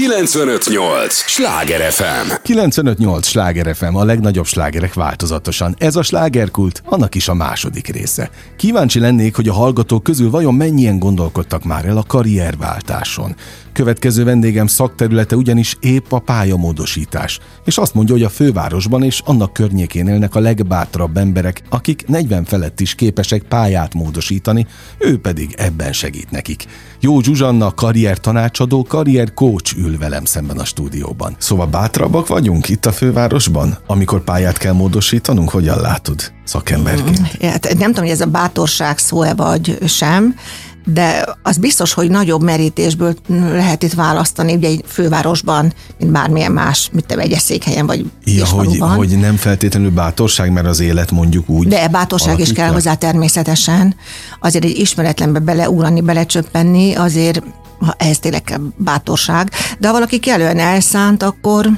958! Sláger FM! 958! Sláger FM, a legnagyobb slágerek változatosan. Ez a slágerkult, annak is a második része. Kíváncsi lennék, hogy a hallgatók közül vajon mennyien gondolkodtak már el a karrierváltáson. Következő vendégem szakterülete ugyanis épp a pályamódosítás, és azt mondja, hogy a fővárosban és annak környékén élnek a legbátrabb emberek, akik 40 felett is képesek pályát módosítani, ő pedig ebben segít nekik. Jó Zsuzsanna, karrier tanácsadó, karrier coach ül velem szemben a stúdióban. Szóval bátrabbak vagyunk itt a fővárosban, amikor pályát kell módosítanunk, hogyan látod szakemberként? Mm, hát nem tudom, hogy ez a bátorság szó-e vagy sem, de az biztos, hogy nagyobb merítésből lehet itt választani, ugye egy fővárosban, mint bármilyen más, mint egy székhelyen vagy Ja, hogy, hogy nem feltétlenül bátorság, mert az élet mondjuk úgy. De bátorság is kell hozzá természetesen. Azért egy ismeretlenbe beleugrani, belecsöppenni, azért ha ez tényleg kell bátorság. De ha valaki kellően elszánt, akkor,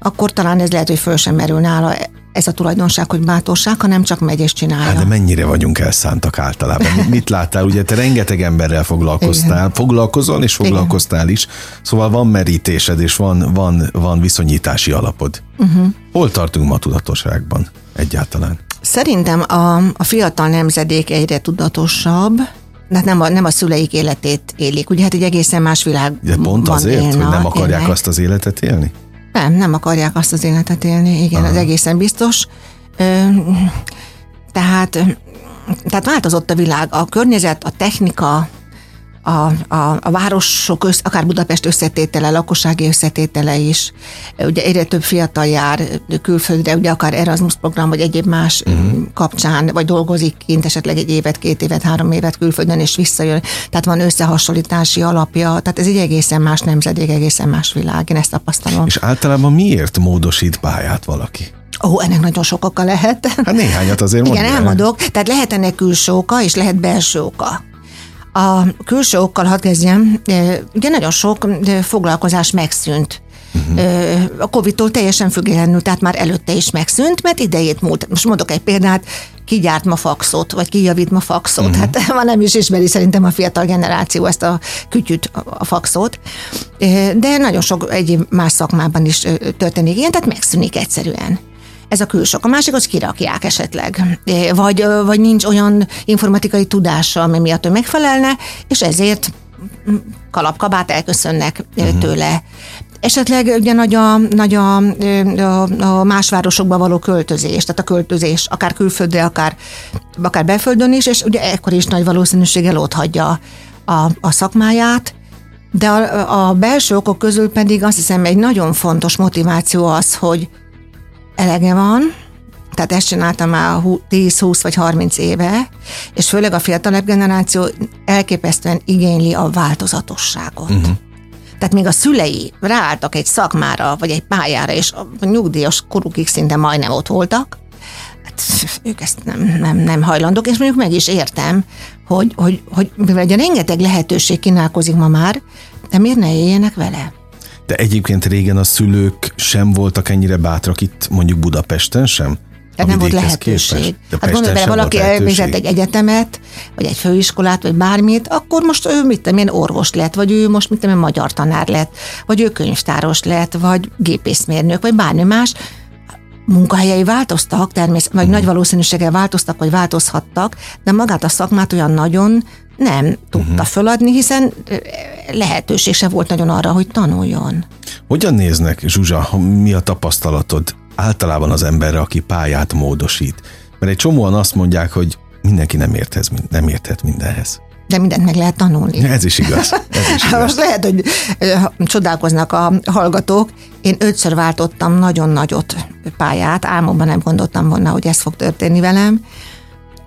akkor talán ez lehet, hogy föl sem merül nála ez a tulajdonság, hogy bátorság, hanem csak megy és csinálja. Hát de mennyire vagyunk elszántak általában? Mit láttál? Ugye te rengeteg emberrel foglalkoztál, Igen. foglalkozol és foglalkoztál Igen. is, szóval van merítésed és van, van, van viszonyítási alapod. Uh-huh. Hol tartunk ma tudatosságban egyáltalán? Szerintem a, a fiatal nemzedék egyre tudatosabb, Hát nem a, nem a szüleik életét élik. Ugye hát egy egészen más világ. De pont azért, hogy nem akarják élnek. azt az életet élni? Nem, nem akarják azt az életet élni, igen, Aha. az egészen biztos. Ö, tehát, tehát változott a világ, a környezet, a technika, a, a, a városok, össz, akár Budapest összetétele, lakossági összetétele is. Ugye egyre több fiatal jár külföldre, ugye akár Erasmus program, vagy egyéb más uh-huh. kapcsán, vagy dolgozik kint esetleg egy évet, két évet, három évet külföldön, és visszajön. Tehát van összehasonlítási alapja, tehát ez egy egészen más nemzedék, egészen más világ, én ezt tapasztalom. És általában miért módosít pályát valaki? Ó, ennek nagyon sok oka lehet. Hát néhányat azért Igen, elmondok. Tehát lehet ennek külső oka, és lehet belső oka. A külső okkal hadd kezdjem, ugye nagyon sok foglalkozás megszűnt. Uh-huh. A Covid-tól teljesen függetlenül, tehát már előtte is megszűnt, mert idejét múlt. Most mondok egy példát, ki gyárt ma faxot, vagy ki javít ma faxot. Uh-huh. Hát ma nem is ismeri szerintem a fiatal generáció ezt a kütyüt, a faxot. De nagyon sok egyéb más szakmában is történik ilyen, tehát megszűnik egyszerűen. Ez a külsok. A másik az kirakják esetleg, vagy, vagy nincs olyan informatikai tudása, ami miatt ő megfelelne, és ezért kalapkabát elköszönnek uh-huh. tőle. Esetleg ugye nagy, a, nagy a, a, a más városokba való költözés, tehát a költözés, akár külföldre, akár, akár belföldön is, és ugye ekkor is nagy valószínűséggel ott hagyja a, a szakmáját, de a, a belső okok közül pedig azt hiszem egy nagyon fontos motiváció az, hogy elege van, tehát ezt csináltam már 10-20 vagy 30 éve, és főleg a fiatalabb generáció elképesztően igényli a változatosságot. Uh-huh. Tehát még a szülei ráálltak egy szakmára, vagy egy pályára, és a nyugdíjas korukig szinte majdnem ott voltak, hát ők ezt nem, nem, nem hajlandók, és mondjuk meg is értem, hogy, hogy, hogy mivel ugye rengeteg lehetőség kínálkozik ma már, de miért ne éljenek vele? De egyébként régen a szülők sem voltak ennyire bátrak itt mondjuk Budapesten sem? Tehát nem volt lehetőség. Hát gondolj bele, valaki elvégzett egy egyetemet, vagy egy főiskolát, vagy bármit, akkor most ő mit tudom én orvos lett, vagy ő most mit tudom én magyar tanár lett, vagy ő könyvtáros lett, vagy gépészmérnök, vagy bármi más. Munkahelyei változtak, természetesen, vagy hmm. nagy valószínűséggel változtak, vagy változhattak, de magát a szakmát olyan nagyon nem tudta uh-huh. föladni, hiszen lehetőség se volt nagyon arra, hogy tanuljon. Hogyan néznek, Zsuzsa, mi a tapasztalatod általában az emberre, aki pályát módosít? Mert egy csomóan azt mondják, hogy mindenki nem, érthez, nem érthet mindenhez. De mindent meg lehet tanulni. Ez is igaz. Ez is igaz. Most lehet, hogy csodálkoznak a hallgatók. Én ötször váltottam nagyon nagyot pályát, álmomban nem gondoltam volna, hogy ez fog történni velem.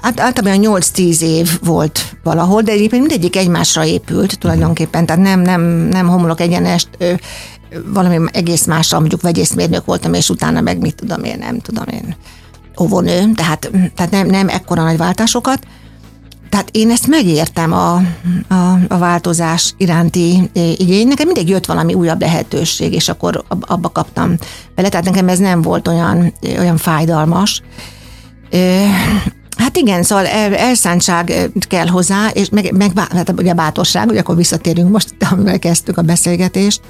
Hát általában 8-10 év volt valahol, de egyébként mindegyik egymásra épült tulajdonképpen, tehát nem, nem, nem homlok egyenest, ö, valami egész másra, mondjuk vegyészmérnök voltam, és utána meg mit tudom én, nem tudom én, óvónő, tehát, tehát nem, nem ekkora nagy váltásokat. Tehát én ezt megértem a, a, a változás iránti igény. Nekem mindig jött valami újabb lehetőség, és akkor abba kaptam bele. Tehát nekem ez nem volt olyan, olyan fájdalmas. Hát igen, szóval el, elszántság kell hozzá, és meg, meg hát ugye bátorság, hogy akkor visszatérünk most, amivel kezdtük a beszélgetést.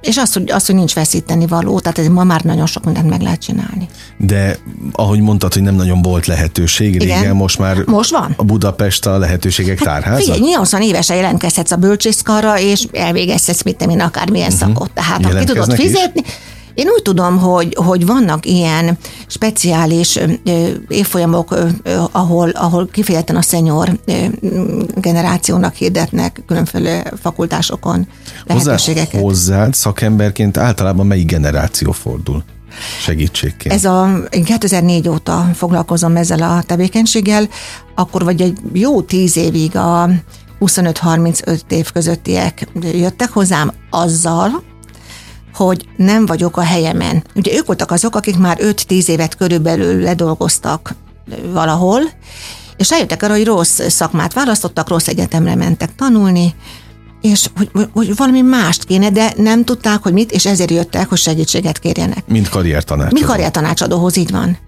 és az hogy, az, hogy nincs veszíteni való, tehát ez ma már nagyon sok mindent meg lehet csinálni. De ahogy mondtad, hogy nem nagyon volt lehetőség, Igen. régen most már most van. a Budapest a lehetőségek hát, tárháza? Figyelj, 80 évesen jelentkezhetsz a bölcsészkarra, és elvégezhetsz mit én akármilyen uh-huh. szakot. Tehát ha ki tudod fizetni, is? Én úgy tudom, hogy, hogy vannak ilyen speciális évfolyamok, ahol, ahol kifejezetten a szenyor generációnak hirdetnek különféle fakultásokon lehetőségeket. Hozzá, hozzád szakemberként általában melyik generáció fordul? segítségként? Ez a, én 2004 óta foglalkozom ezzel a tevékenységgel, akkor vagy egy jó tíz évig a 25-35 év közöttiek jöttek hozzám azzal, hogy nem vagyok a helyemen. Ugye ők voltak azok, akik már 5-10 évet körülbelül ledolgoztak valahol, és eljöttek arra, hogy rossz szakmát választottak, rossz egyetemre mentek tanulni, és hogy, hogy valami mást kéne, de nem tudták, hogy mit, és ezért jöttek, hogy segítséget kérjenek. Mint karriertanácsadó. Mint karriertanácsadóhoz, így van.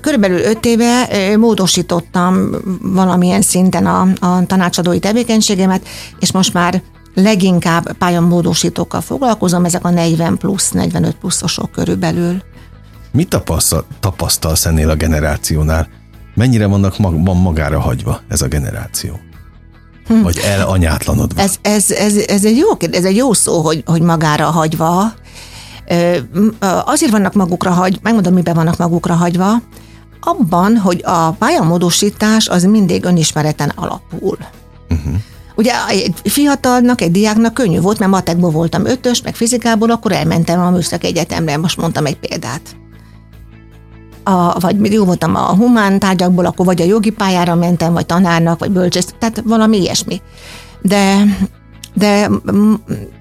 Körülbelül öt éve módosítottam valamilyen szinten a, a tanácsadói tevékenységemet, és most már leginkább pályamódosítókkal foglalkozom, ezek a 40 plusz, 45 pluszosok körülbelül. Mit tapasztal, tapasztalsz ennél a generációnál? Mennyire vannak mag, van magára hagyva ez a generáció? Hm. Vagy elanyátlanodva? Ez, ez, ez, ez, egy jó, ez egy jó szó, hogy, hogy magára hagyva. Azért vannak magukra hagy, megmondom, miben vannak magukra hagyva, abban, hogy a pályamódosítás az mindig önismereten alapul. Uh-huh. Ugye egy fiatalnak, egy diáknak könnyű volt, mert matekból voltam ötös, meg fizikából, akkor elmentem a Műszak Egyetemre, most mondtam egy példát. A, vagy jó voltam a humán tárgyakból, akkor vagy a jogi pályára mentem, vagy tanárnak, vagy bölcsész, tehát valami ilyesmi. De de,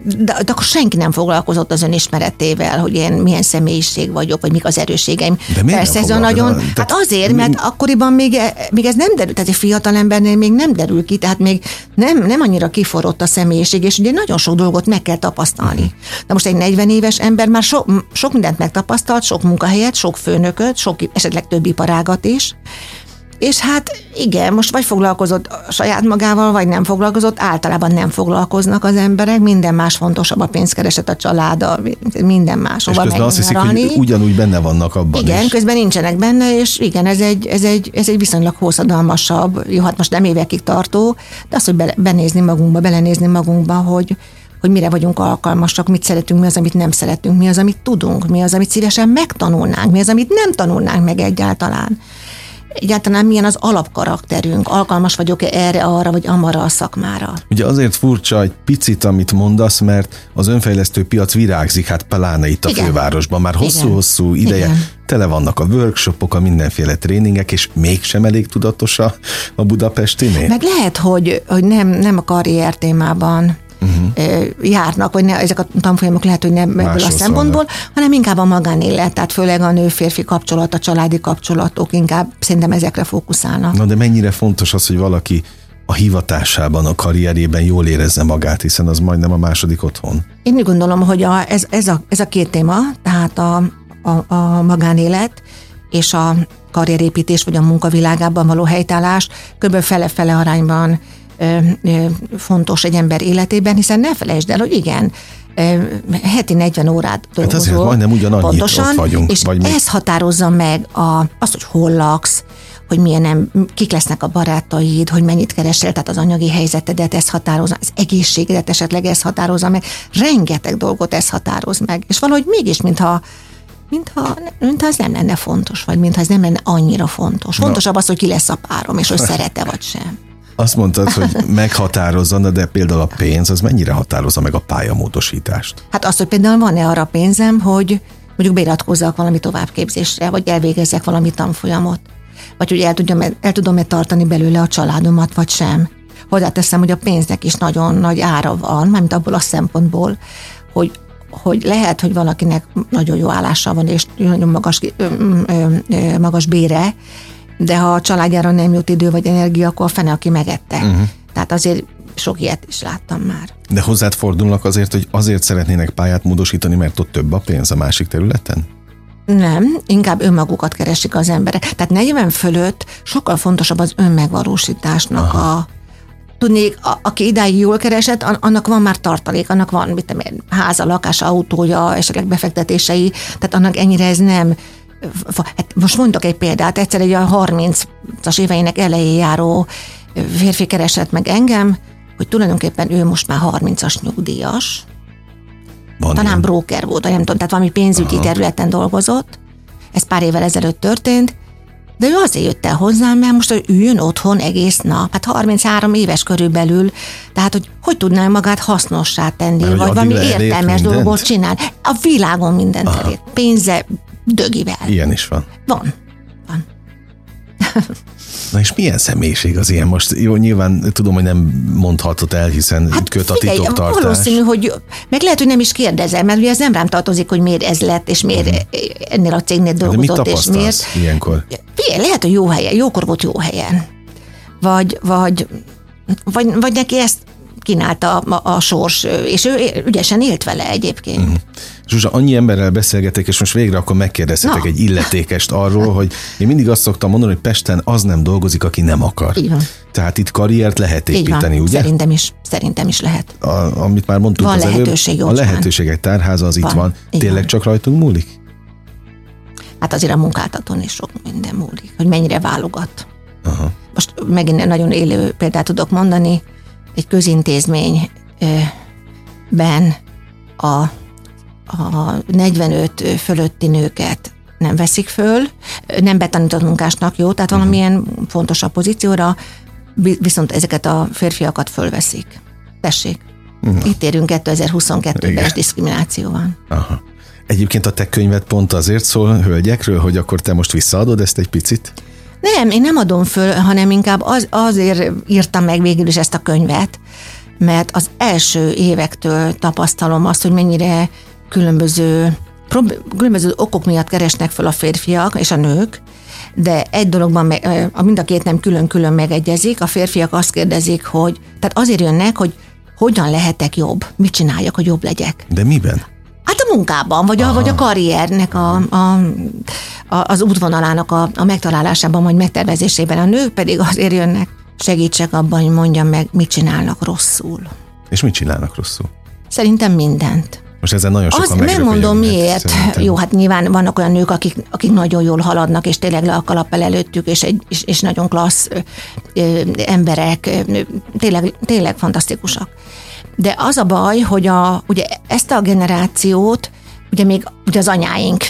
de, de akkor senki nem foglalkozott az önismeretével, hogy én milyen személyiség vagyok, vagy mik az erősségeim. De Persze ez a nagyon, hát azért, mert akkoriban még, még ez nem derül, tehát egy fiatal embernél még nem derül ki, tehát még nem, nem annyira kiforrott a személyiség, és ugye nagyon sok dolgot meg kell tapasztalni. Uh-huh. De most egy 40 éves ember már so, sok mindent megtapasztalt, sok munkahelyet, sok főnököt, sok esetleg több iparágat is, és hát igen, most vagy foglalkozott saját magával, vagy nem foglalkozott, általában nem foglalkoznak az emberek, minden más fontosabb, a pénzkereset, a család, a, minden más. És közben azt hiszik, hogy ugyanúgy benne vannak abban Igen, is. közben nincsenek benne, és igen, ez egy, ez egy, ez egy viszonylag hosszadalmasabb, jó, hát most nem évekig tartó, de az, hogy bele, benézni magunkba, belenézni magunkba, hogy, hogy mire vagyunk alkalmasak, mit szeretünk, mi az, amit nem szeretünk, mi az, amit tudunk, mi az, amit szívesen megtanulnánk, mi az, amit nem tanulnánk meg egyáltalán egyáltalán milyen az alapkarakterünk, alkalmas vagyok-e erre, arra, vagy amarra a szakmára. Ugye azért furcsa egy picit, amit mondasz, mert az önfejlesztő piac virágzik, hát pláne itt a Igen. fővárosban, már hosszú-hosszú ideje. Igen. Tele vannak a workshopok, a mindenféle tréningek, és mégsem elég tudatos a, a budapestinél? Meg lehet, hogy, hogy nem, nem a karrier témában uh-huh. járnak, vagy ne, ezek a tanfolyamok lehet, hogy nem ebből a szempontból, hanem inkább a magánélet, tehát főleg a nő-férfi kapcsolat, a családi kapcsolatok, inkább szerintem ezekre fókuszálnak. Na de mennyire fontos az, hogy valaki a hivatásában, a karrierében jól érezze magát, hiszen az majdnem a második otthon. Én úgy gondolom, hogy a, ez, ez, a, ez a két téma, tehát a, a, a magánélet és a karrierépítés vagy a munkavilágában való helytállás kb. fele-fele arányban fontos egy ember életében, hiszen ne felejtsd el, hogy igen, heti 40 órát dolgozol. Hát azért majdnem ugyanannyit pontosan, ott vagyunk. És vagy ez határozza meg a, azt, hogy hol laksz, hogy milyen, kik lesznek a barátaid, hogy mennyit keresel, tehát az anyagi helyzetedet ez határozza, az egészségedet esetleg ez határozza meg, rengeteg dolgot ez határoz meg. És valahogy mégis, mintha mintha, mintha ez nem lenne fontos, vagy mintha ez nem lenne annyira fontos. Fontosabb az, hogy ki lesz a párom, és hogy szerete vagy sem. Azt mondtad, hogy meghatározza, de például a pénz, az mennyire határozza meg a pályamódosítást? Hát azt, hogy például van-e arra pénzem, hogy mondjuk beiratkozzak valami továbbképzésre, vagy elvégezzek valami tanfolyamot, vagy hogy el, tudjam, el tudom-e tartani belőle a családomat, vagy sem. Hozzáteszem, hogy a pénznek is nagyon nagy ára van, mármint abból a szempontból, hogy hogy lehet, hogy valakinek nagyon jó állása van, és nagyon magas, magas bére, de ha a családjára nem jut idő vagy energia, akkor a fene, aki megette. Uh-huh. Tehát azért sok ilyet is láttam már. De hozzád fordulnak azért, hogy azért szeretnének pályát módosítani, mert ott több a pénz a másik területen? Nem, inkább önmagukat keresik az emberek. Tehát 40 fölött sokkal fontosabb az önmegvalósításnak Aha. a tudnék, a, aki idáig jól keresett, annak van már tartalék, annak van mit tudom, háza, lakás, autója, esetleg befektetései, tehát annak ennyire ez nem Hát most mondok egy példát, egyszer egy a 30-as éveinek elején járó férfi keresett meg engem, hogy tulajdonképpen ő most már 30-as nyugdíjas, van talán ilyen. broker volt, nem tudom, tehát valami pénzügyi Aha. területen dolgozott, ez pár évvel ezelőtt történt, de ő azért jött el hozzám, mert most hogy üljön otthon egész nap, hát 33 éves körülbelül, tehát hogy hogy tudná magát hasznossá tenni, mert, vagy valami értelmes mindent? dolgot csinál. A világon mindent elért. Pénze, dögivel. Ilyen is van. Van. Van. Na és milyen személyiség az ilyen most? Jó, nyilván tudom, hogy nem mondhatod el, hiszen hát köt a figyelj, titoktartás. Valószínű, hogy meg lehet, hogy nem is kérdezem, mert ugye ez nem rám tartozik, hogy miért ez lett, és miért uh-huh. ennél a cégnél dolgozott, és miért. ilyenkor? Figyelj, lehet, hogy jó helyen, jókor volt jó helyen. Vagy, vagy, vagy, vagy neki ezt kínálta a, a sors, és ő ügyesen élt vele egyébként. Uh-huh. Zsuzsa, annyi emberrel beszélgetek, és most végre akkor megkérdezhetek egy illetékest arról, hogy én mindig azt szoktam mondani, hogy Pesten az nem dolgozik, aki nem akar. Van. Tehát itt karriert lehet építeni, ugye? Szerintem is, szerintem is lehet. A, amit már mondtuk van az lehetőség előbb, a lehetőségek tárháza az van. itt van. Így Tényleg csak rajtunk múlik? Hát azért a munkáltatón is sok minden múlik, hogy mennyire válogat. Aha. Most megint nagyon élő példát tudok mondani, egy közintézményben a, a 45 fölötti nőket nem veszik föl, nem betanított munkásnak, jó, tehát mhm. valamilyen fontosabb pozícióra, viszont ezeket a férfiakat fölveszik. Tessék. Uh-huh. Itt érünk 2022-ben, és diszkrimináció van. Aha. Egyébként a te könyved pont azért szól hölgyekről, hogy akkor te most visszaadod ezt egy picit? Nem, én nem adom föl, hanem inkább az, azért írtam meg végül is ezt a könyvet, mert az első évektől tapasztalom azt, hogy mennyire különböző, különböző okok miatt keresnek fel a férfiak és a nők, de egy dologban a mind a két nem külön-külön megegyezik, a férfiak azt kérdezik, hogy, tehát azért jönnek, hogy hogyan lehetek jobb, mit csináljak, hogy jobb legyek. De miben? Hát a munkában, vagy a, vagy a karriernek a, a, a, az útvonalának a, a megtalálásában, vagy megtervezésében. A nők pedig azért jönnek, segítsek abban, hogy mondjam meg, mit csinálnak rosszul. És mit csinálnak rosszul? Szerintem mindent. Most ezen nagyon sokan nem mondom miért. Szerintem. Jó, hát nyilván vannak olyan nők, akik, akik nagyon jól haladnak, és tényleg le a kalappal előttük, és, egy, és, és nagyon klassz ö, emberek, ö, tényleg, tényleg fantasztikusak. De az a baj, hogy a, ugye ezt a generációt, ugye még ugye az anyáink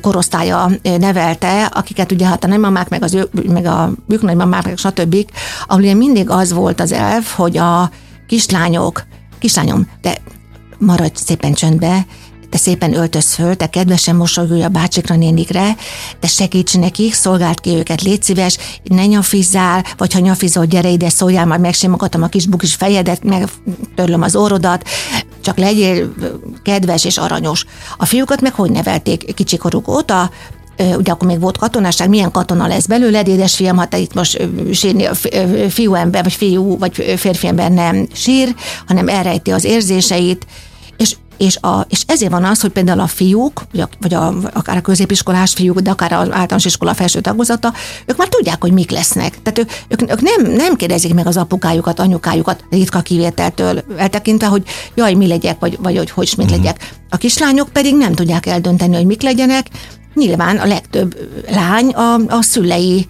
korosztálya nevelte, akiket ugye hát a nagymamák, meg, az ő, meg a ők nagymamák, meg stb., ahol ugye mindig az volt az elv, hogy a kislányok, kislányom, de maradj szépen csöndbe, te szépen öltöz föl, te kedvesen mosolygulj a bácsikra, nénikre, te segíts nekik, szolgáld ki őket, légy szíves, ne nyafizzál, vagy ha nyafizol, gyere ide, szóljál, majd megsimogatom a kis bukis fejedet, megtörlöm az orrodat, csak legyél kedves és aranyos. A fiúkat meg hogy nevelték kicsikoruk óta, ugye akkor még volt katonaság, milyen katona lesz belőled, édesfiam, ha te itt most sírni, fiú ember, vagy fiú, vagy férfi ember nem sír, hanem elrejti az érzéseit, és a, és ezért van az, hogy például a fiúk, vagy, a, vagy a, akár a középiskolás fiúk, de akár az általános iskola felső tagozata, ők már tudják, hogy mik lesznek. Tehát ők, ők, ők nem, nem kérdezik meg az apukájukat, anyukájukat ritka kivételtől eltekintve, hogy jaj, mi legyek, vagy, vagy hogy hogy mit uh-huh. legyek. A kislányok pedig nem tudják eldönteni, hogy mik legyenek. Nyilván a legtöbb lány a, a szülei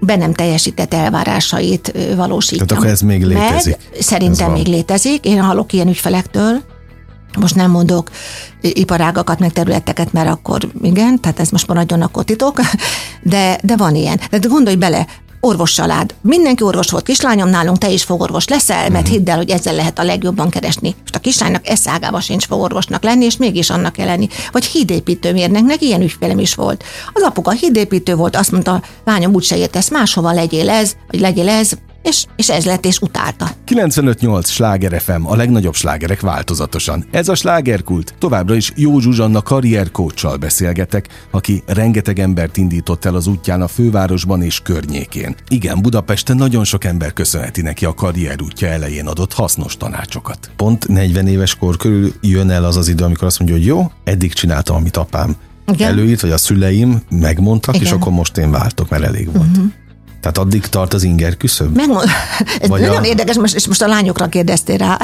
be nem teljesített elvárásait valósítja. Tehát akkor ez még létezik? Meg, szerintem még létezik. Én hallok ilyen ügyfelektől, most nem mondok iparágakat, meg területeket, mert akkor igen, tehát ez most maradjon akkor titok, de, de van ilyen. De gondolj bele, orvos család. Mindenki orvos volt kislányom, nálunk te is fogorvos leszel, mert mhm. hidd el, hogy ezzel lehet a legjobban keresni. Most a kislánynak eszágába sincs fogorvosnak lenni, és mégis annak kell lenni. Vagy hídépítőmérneknek ilyen ügyfelem is volt. Az apuka hídépítő volt, azt mondta, lányom úgyse értesz, máshova legyél ez, vagy legyél ez, és, és ez lett, és utálta. 95.8 Sláger FM, a legnagyobb slágerek változatosan. Ez a slágerkult. Továbbra is Jó Zsuzsanna karrierkócsal beszélgetek, aki rengeteg embert indított el az útján a fővárosban és környékén. Igen, Budapesten nagyon sok ember köszönheti neki a karrier útja elején adott hasznos tanácsokat. Pont 40 éves kor körül jön el az az idő, amikor azt mondja, hogy jó, eddig csináltam, amit apám Igen. előírt, vagy a szüleim megmondtak, Igen. és akkor most én váltok, mert elég volt. Uh-huh. Tehát addig tart az inger küszöb? Megmond, ez Vagy nagyon a- érdekes, most, és most a lányokra kérdeztél rá.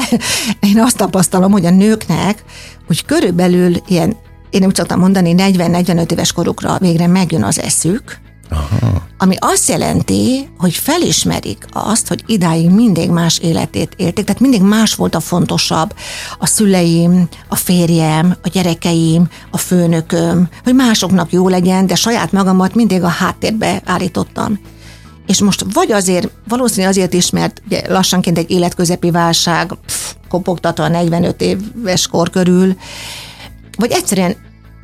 Én azt tapasztalom, hogy a nőknek, hogy körülbelül ilyen, én nem szoktam mondani, 40-45 éves korukra végre megjön az eszük, Aha. ami azt jelenti, hogy felismerik azt, hogy idáig mindig más életét élték, tehát mindig más volt a fontosabb. A szüleim, a férjem, a gyerekeim, a főnököm, hogy másoknak jó legyen, de saját magamat mindig a háttérbe állítottam. És most vagy azért, valószínűleg azért is, mert ugye lassanként egy életközepi válság, pff, kopogtatva a 45 éves kor körül, vagy egyszerűen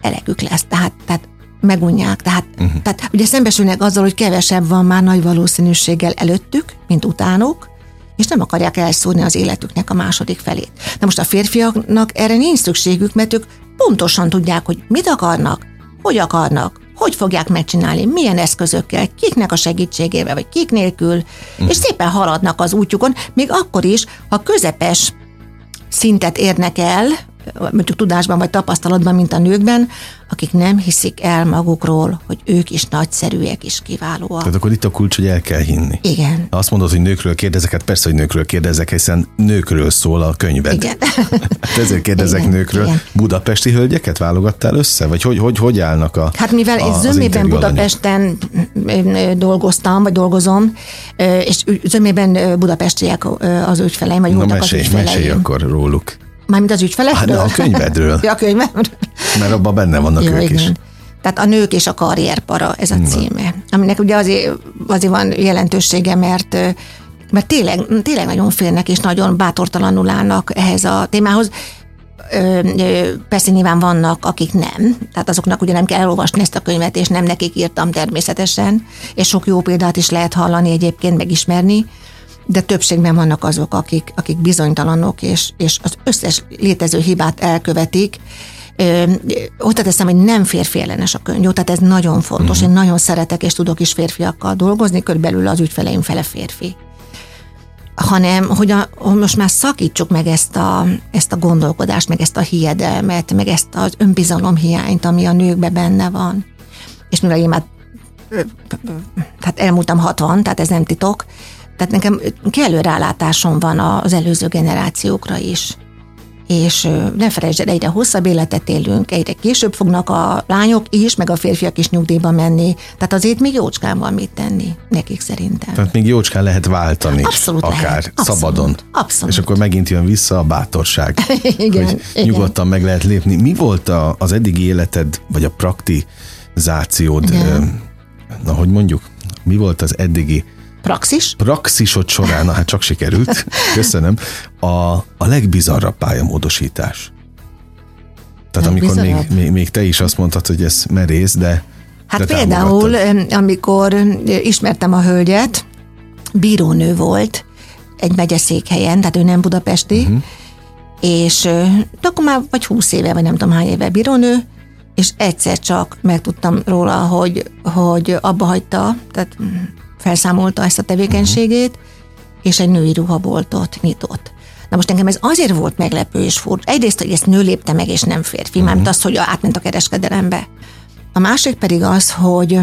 elegük lesz, tehát, tehát megunják. Tehát, uh-huh. tehát ugye szembesülnek azzal, hogy kevesebb van már nagy valószínűséggel előttük, mint utánuk, és nem akarják elszúrni az életüknek a második felét. De most a férfiaknak erre nincs szükségük, mert ők pontosan tudják, hogy mit akarnak, hogy akarnak, hogy fogják megcsinálni, milyen eszközökkel, kiknek a segítségével, vagy kik nélkül, uh-huh. és szépen haladnak az útjukon, még akkor is, ha közepes szintet érnek el, mondjuk tudásban vagy tapasztalatban, mint a nőkben, akik nem hiszik el magukról, hogy ők is nagyszerűek és kiválóak. Tehát akkor itt a kulcs, hogy el kell hinni. Igen. Azt mondod, hogy nőkről kérdezek, hát persze, hogy nőkről kérdezek, hiszen nőkről szól a könyved. Igen. Hát ezért kérdezek Igen, nőkről. igen. Budapesti hölgyeket válogattál össze? Vagy hogy, hogy, hogy állnak a Hát mivel a, én zömében interjú alanyok? Budapesten ö, dolgoztam, vagy dolgozom, és zömében budapestiek az ügyfeleim, vagy Na voltak mesélj, az mesélj ügyfeleim. akkor róluk. Mármint az ügyfelekről? Hát, a könyvedről. ja, a könyvem. Mert abban benne vannak Jó, ők igen. is. Tehát a nők és a karrierpara, ez a címe. Aminek ugye azért, azért van jelentősége, mert mert tényleg, tényleg nagyon félnek és nagyon bátortalanul állnak ehhez a témához. Ö, ö, Persze nyilván vannak, akik nem, tehát azoknak ugye nem kell elolvasni ezt a könyvet, és nem nekik írtam természetesen, és sok jó példát is lehet hallani egyébként, megismerni, de többségben vannak azok, akik, akik bizonytalanok, és, és az összes létező hibát elkövetik. Ott teszem, hogy nem férfi ellenes a könyv, jó? Tehát ez nagyon fontos. Uh-huh. Én nagyon szeretek, és tudok is férfiakkal dolgozni, körülbelül az ügyfeleim fele férfi hanem hogy, a, hogy most már szakítsuk meg ezt a, ezt a gondolkodást, meg ezt a hiedelmet, meg ezt az önbizalom hiányt, ami a nőkbe benne van. És mivel én már ö, ö, hát elmúltam 60, tehát ez nem titok, tehát nekem kellő rálátásom van az előző generációkra is. És ne felejtsd el, egyre hosszabb életet élünk, egyre később fognak a lányok is, meg a férfiak is nyugdíjba menni. Tehát azért még jócskán van mit tenni nekik szerintem. Tehát még jócskán lehet váltani. Abszolút akár lehet. Abszolút. szabadon. Abszolút. És akkor megint jön vissza a bátorság. Igen, hogy igen. nyugodtan meg lehet lépni. Mi volt a, az eddigi életed, vagy a praktizációd, Igen. na hogy mondjuk, mi volt az eddigi Praxis? praxisod során, na hát csak sikerült, köszönöm, a, a legbizarrabb pályamódosítás. Tehát amikor még, még, még te is azt mondtad, hogy ez merész, de Hát de például, amikor em, ismertem a hölgyet, bírónő volt egy megyeszékhelyen, tehát ő nem budapesti, uh-huh. és de akkor már vagy húsz éve, vagy nem tudom hány éve bírónő, és egyszer csak megtudtam róla, hogy, hogy abba hagyta, tehát felszámolta ezt a tevékenységét, Mhm. és egy női ruhaboltot nyitott. Na most engem ez azért volt meglepő és furcsa. Egyrészt, hogy ezt nő lépte meg, és nem férfi, uh-huh. mármint az, hogy átment a kereskedelembe. A másik pedig az, hogy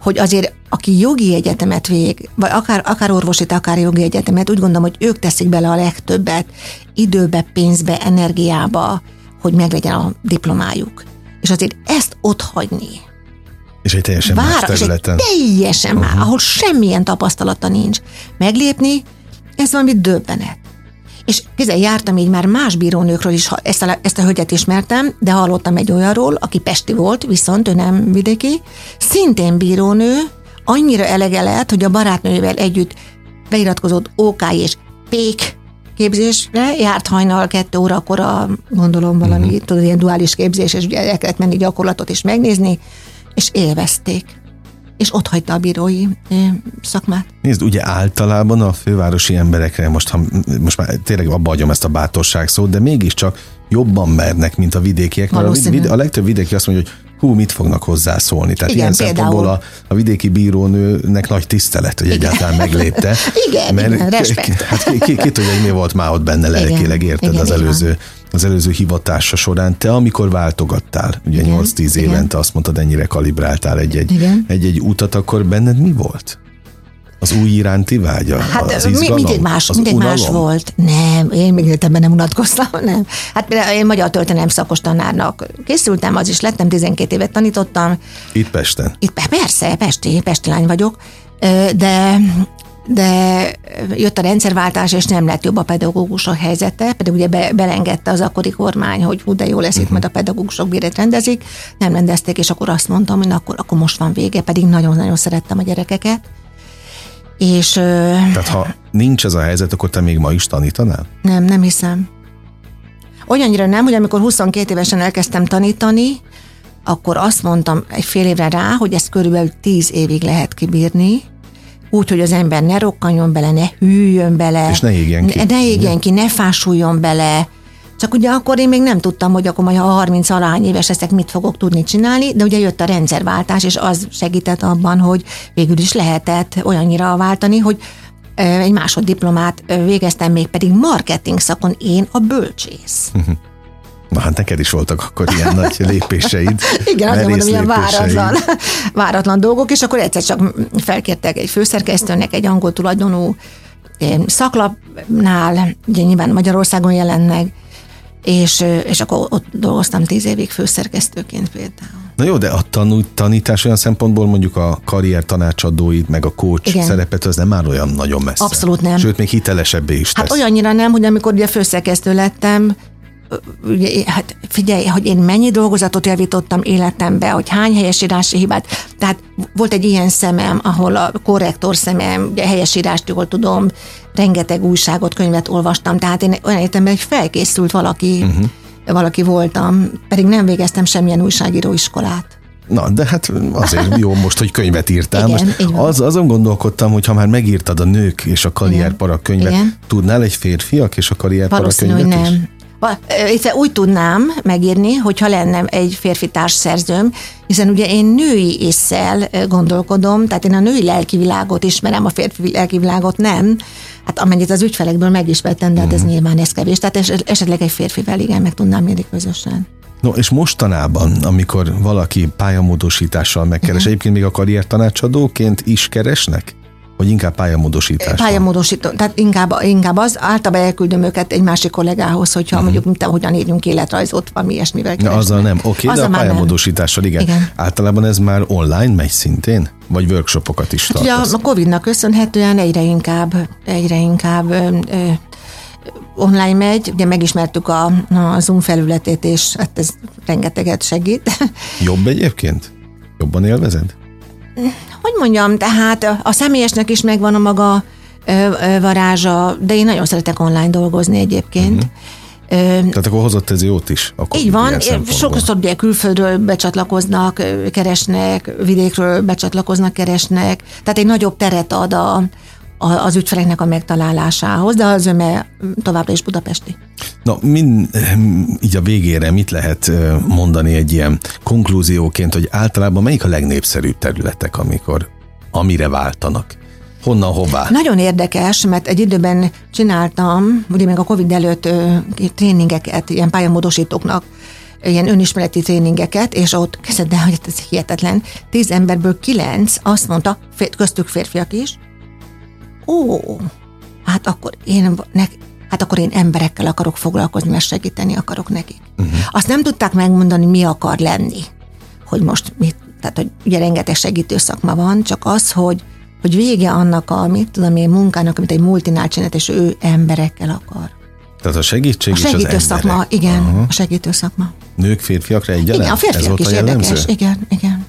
hogy azért aki jogi egyetemet vég, vagy akár, akár orvosit, akár jogi egyetemet, úgy gondolom, hogy ők teszik bele a legtöbbet időbe, pénzbe, energiába, hogy meglegyen a diplomájuk. És azért ezt ott hagyni, és egy teljesen más vára, és egy területen. teljesen uh-huh. már, ahol semmilyen tapasztalata nincs, meglépni, ez valami döbbenet. És kézzel jártam így már más bírónőkről is, ezt a, ezt a hölgyet ismertem, de hallottam egy olyanról, aki pesti volt, viszont ő nem vidéki, szintén bírónő, annyira elege lehet, hogy a barátnőjével együtt beiratkozott OK és pék képzésre, járt hajnal kettő órakor a, gondolom valami, uh-huh. tudod, ilyen duális képzés, és ugye el kellett menni gyakorlatot is megnézni, és élvezték. És ott hagyta a bírói szakmát. Nézd, ugye általában a fővárosi emberekre, most, ha, most már tényleg abba hagyom ezt a bátorság szót, de mégiscsak jobban mernek, mint a vidékiek, mert a, vid, a legtöbb vidéki azt mondja, hogy hú, mit fognak hozzászólni. Tehát Igen, ilyen szempontból például. a, a vidéki bírónőnek nagy tisztelet, hogy egyáltalán meglépte. Igen, igen, respekt. Hát ki, ki, ki tudja, hogy mi volt már ott benne lelkileg, érted, igen, az így van. Az előző hivatása során. Te amikor váltogattál, ugye Igen, 8-10 igen. évente azt mondtad, ennyire kalibráltál egy-egy, Igen. egy-egy utat, akkor benned mi volt? Az új iránti vágya? Hát az izgalom, mindig más, az mindig más volt. Nem, én még életemben nem unatkoztam, nem. Hát én magyar történelem szakos tanárnak készültem, az is lettem, 12 évet tanítottam. Itt Pesten? Itt persze, Pesti, Pesti lány vagyok, de de jött a rendszerváltás, és nem lett jobb a pedagógusok helyzete, pedig ugye be, belengedte az akkori kormány, hogy hú, de jó lesz uh-huh. itt, majd a pedagógusok bérét rendezik. Nem rendezték, és akkor azt mondtam, hogy akkor, akkor most van vége, pedig nagyon-nagyon szerettem a gyerekeket. És, Tehát ha nincs ez a helyzet, akkor te még ma is tanítanál? Nem, nem hiszem. Olyannyira nem, hogy amikor 22 évesen elkezdtem tanítani, akkor azt mondtam egy fél évre rá, hogy ezt körülbelül 10 évig lehet kibírni, úgy, hogy az ember ne rokkanjon bele, ne hűljön bele. És ne égjen ki. Ne, ne égjen ki, ne fásuljon bele. Csak ugye akkor én még nem tudtam, hogy akkor majd ha 30 alány éves leszek, mit fogok tudni csinálni, de ugye jött a rendszerváltás, és az segített abban, hogy végül is lehetett olyannyira váltani, hogy egy másoddiplomát végeztem még pedig marketing szakon, én a bölcsész. Na hát neked is voltak akkor ilyen nagy lépéseid. Igen, azért mondom, ilyen váratlan, váratlan dolgok, és akkor egyszer csak felkértek egy főszerkesztőnek, egy angol tulajdonú szaklapnál, ugye nyilván Magyarországon jelent meg, és, és akkor ott dolgoztam tíz évig főszerkesztőként például. Na jó, de a tanú, tanítás olyan szempontból mondjuk a karrier tanácsadóid, meg a coach Igen. szerepet, az nem áll olyan nagyon messze. Abszolút nem. Sőt, még hitelesebbé is hát tesz. Hát olyannyira nem, hogy amikor ugye főszerkesztő lettem, hát figyelj, hogy én mennyi dolgozatot javítottam életembe, hogy hány helyesírási hibát. Tehát volt egy ilyen szemem, ahol a korrektor szemem, ugye helyesírást jól tudom, rengeteg újságot, könyvet olvastam, tehát én olyan értemben egy felkészült valaki, uh-huh. valaki voltam, pedig nem végeztem semmilyen újságíró iskolát. Na, de hát azért jó most, hogy könyvet írtál. Igen, most az, azon gondolkodtam, hogy ha már megírtad a nők és a karrierpara könyvet, Igen. tudnál egy férfiak és a karrierpara könyvet nem. is? Úgy tudnám megírni, hogyha lenne egy férfi társszerzőm, hiszen ugye én női észsel gondolkodom, tehát én a női lelkivilágot ismerem, a férfi lelkivilágot nem. Hát amennyit az ügyfelekből megismertem, de hát ez mm. nyilván ez kevés. Tehát esetleg egy férfivel igen, meg tudnám írni közösen. No, és mostanában, amikor valaki pályamódosítással megkeres, uh-huh. egyébként még a karriertanácsadóként is keresnek? Vagy inkább pályamódosítás? Pályamódosító, tehát inkább, inkább az, általában elküldöm őket egy másik kollégához, hogyha uh-huh. mondjuk, mint hogyan írjunk életrajzot, valami ilyesmivel. Na, azzal nem, oké, okay, de a pályamódosítással igen. igen. Általában ez már online megy szintén? Vagy workshopokat is hát tartasz? Ugye a Covid-nak köszönhetően egyre inkább, egyre inkább ö, ö, online megy, ugye megismertük a, a Zoom felületét, és hát ez rengeteget segít. Jobb egyébként? Jobban élvezed? Hogy mondjam, tehát a személyesnek is megvan a maga varázsa, de én nagyon szeretek online dolgozni egyébként. Uh-huh. Tehát akkor hozott ez jót is. Akkor így van, sokszor ugye külföldről becsatlakoznak, keresnek, vidékről becsatlakoznak, keresnek, tehát egy nagyobb teret ad a, az ügyfeleknek a megtalálásához, de az öme továbbra is budapesti. Na, min, így a végére mit lehet mondani egy ilyen konklúzióként, hogy általában melyik a legnépszerűbb területek, amikor amire váltanak? Honnan, hová? Nagyon érdekes, mert egy időben csináltam, ugye még a Covid előtt tréningeket, ilyen pályamódosítóknak, ilyen önismereti tréningeket, és ott kezdett, hogy ez hihetetlen, tíz emberből kilenc azt mondta, köztük férfiak is, ó, hát akkor én, ne, hát akkor én emberekkel akarok foglalkozni, mert segíteni akarok nekik. Uh-huh. Azt nem tudták megmondani, mi akar lenni, hogy most mit, tehát hogy ugye rengeteg segítő szakma van, csak az, hogy, hogy vége annak a, mit tudom én, munkának, amit egy multinál csinált, és ő emberekkel akar. Tehát a segítség a segítő és az szakma, emberek. igen, Aha. a segítő szakma. Nők, férfiakra egyaránt? Igen, a férfiak Ez is érdekes, igen, igen.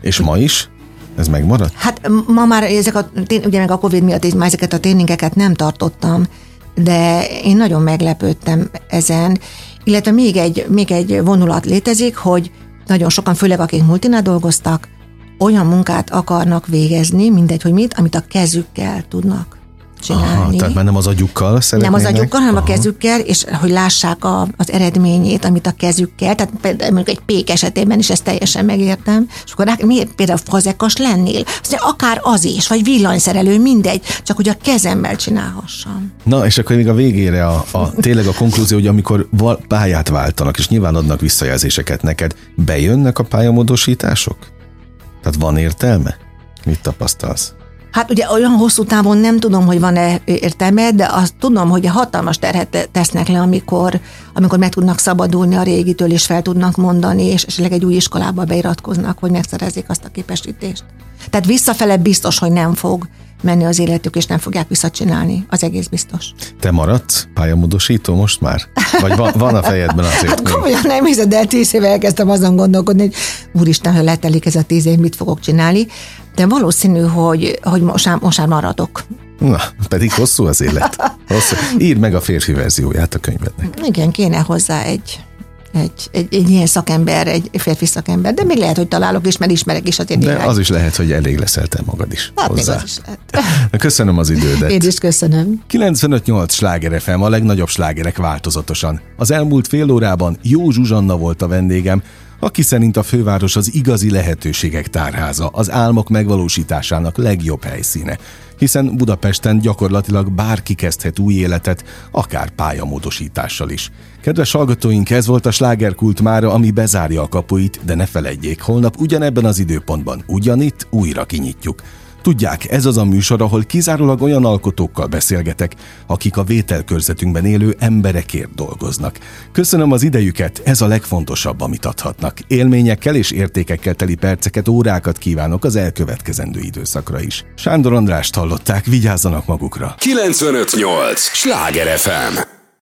És ma is? Ez megmaradt? Hát ma már ezek a, ugye meg a Covid miatt már ezeket a tréningeket nem tartottam, de én nagyon meglepődtem ezen, illetve még egy, még egy vonulat létezik, hogy nagyon sokan, főleg akik multinál dolgoztak, olyan munkát akarnak végezni, mindegy, hogy mit, amit a kezükkel tudnak csinálni. Aha, tehát már nem az agyukkal? Nem az agyukkal, hanem Aha. a kezükkel, és hogy lássák a, az eredményét, amit a kezükkel, tehát például mondjuk egy pék esetében is ezt teljesen megértem, és akkor miért például fazekas lennél? Azt mondja, akár az is, vagy villanyszerelő, mindegy, csak hogy a kezemmel csinálhassam. Na, és akkor még a végére a, a tényleg a konklúzió, hogy amikor val, pályát váltanak, és nyilván adnak visszajelzéseket neked, bejönnek a pályamódosítások? Tehát van értelme? Mit tapasztalsz? Hát ugye olyan hosszú távon nem tudom, hogy van-e értelme, de azt tudom, hogy hatalmas terhet tesznek le, amikor, amikor meg tudnak szabadulni a régitől, és fel tudnak mondani, és esetleg egy új iskolába beiratkoznak, hogy megszerezzék azt a képesítést. Tehát visszafele biztos, hogy nem fog menni az életük, és nem fogják visszacsinálni. Az egész biztos. Te maradsz pályamódosító most már? Vagy van, van a fejedben azért hát, még? Komolyan nem hiszed, de tíz éve elkezdtem azon gondolkodni, hogy úristen, ha letelik ez a tíz év, mit fogok csinálni. De valószínű, hogy, hogy most, már, most már maradok. Na, pedig hosszú az élet. Hosszú. Írd meg a férfi verzióját a könyvednek. Igen, kéne hozzá egy egy, egy, egy ilyen szakember, egy férfi szakember, de még lehet, hogy találok is, mert ismerek is a De az is lehet, hogy elég leszel te magad is hát hozzá. Még az is lehet. Köszönöm az idődet. Én is köszönöm. 95-8 sláger FM, a legnagyobb slágerek változatosan. Az elmúlt fél órában Jó Zsuzsanna volt a vendégem, aki szerint a főváros az igazi lehetőségek tárháza, az álmok megvalósításának legjobb helyszíne, hiszen Budapesten gyakorlatilag bárki kezdhet új életet, akár pályamódosítással is. Kedves hallgatóink, ez volt a slágerkult mára, ami bezárja a kapuit, de ne feledjék, holnap ugyanebben az időpontban, ugyanitt újra kinyitjuk. Tudják, ez az a műsor, ahol kizárólag olyan alkotókkal beszélgetek, akik a vételkörzetünkben élő emberekért dolgoznak. Köszönöm az idejüket, ez a legfontosabb, amit adhatnak. Élményekkel és értékekkel teli perceket, órákat kívánok az elkövetkezendő időszakra is. Sándor Andrást hallották, vigyázzanak magukra. 958! Sláger FM!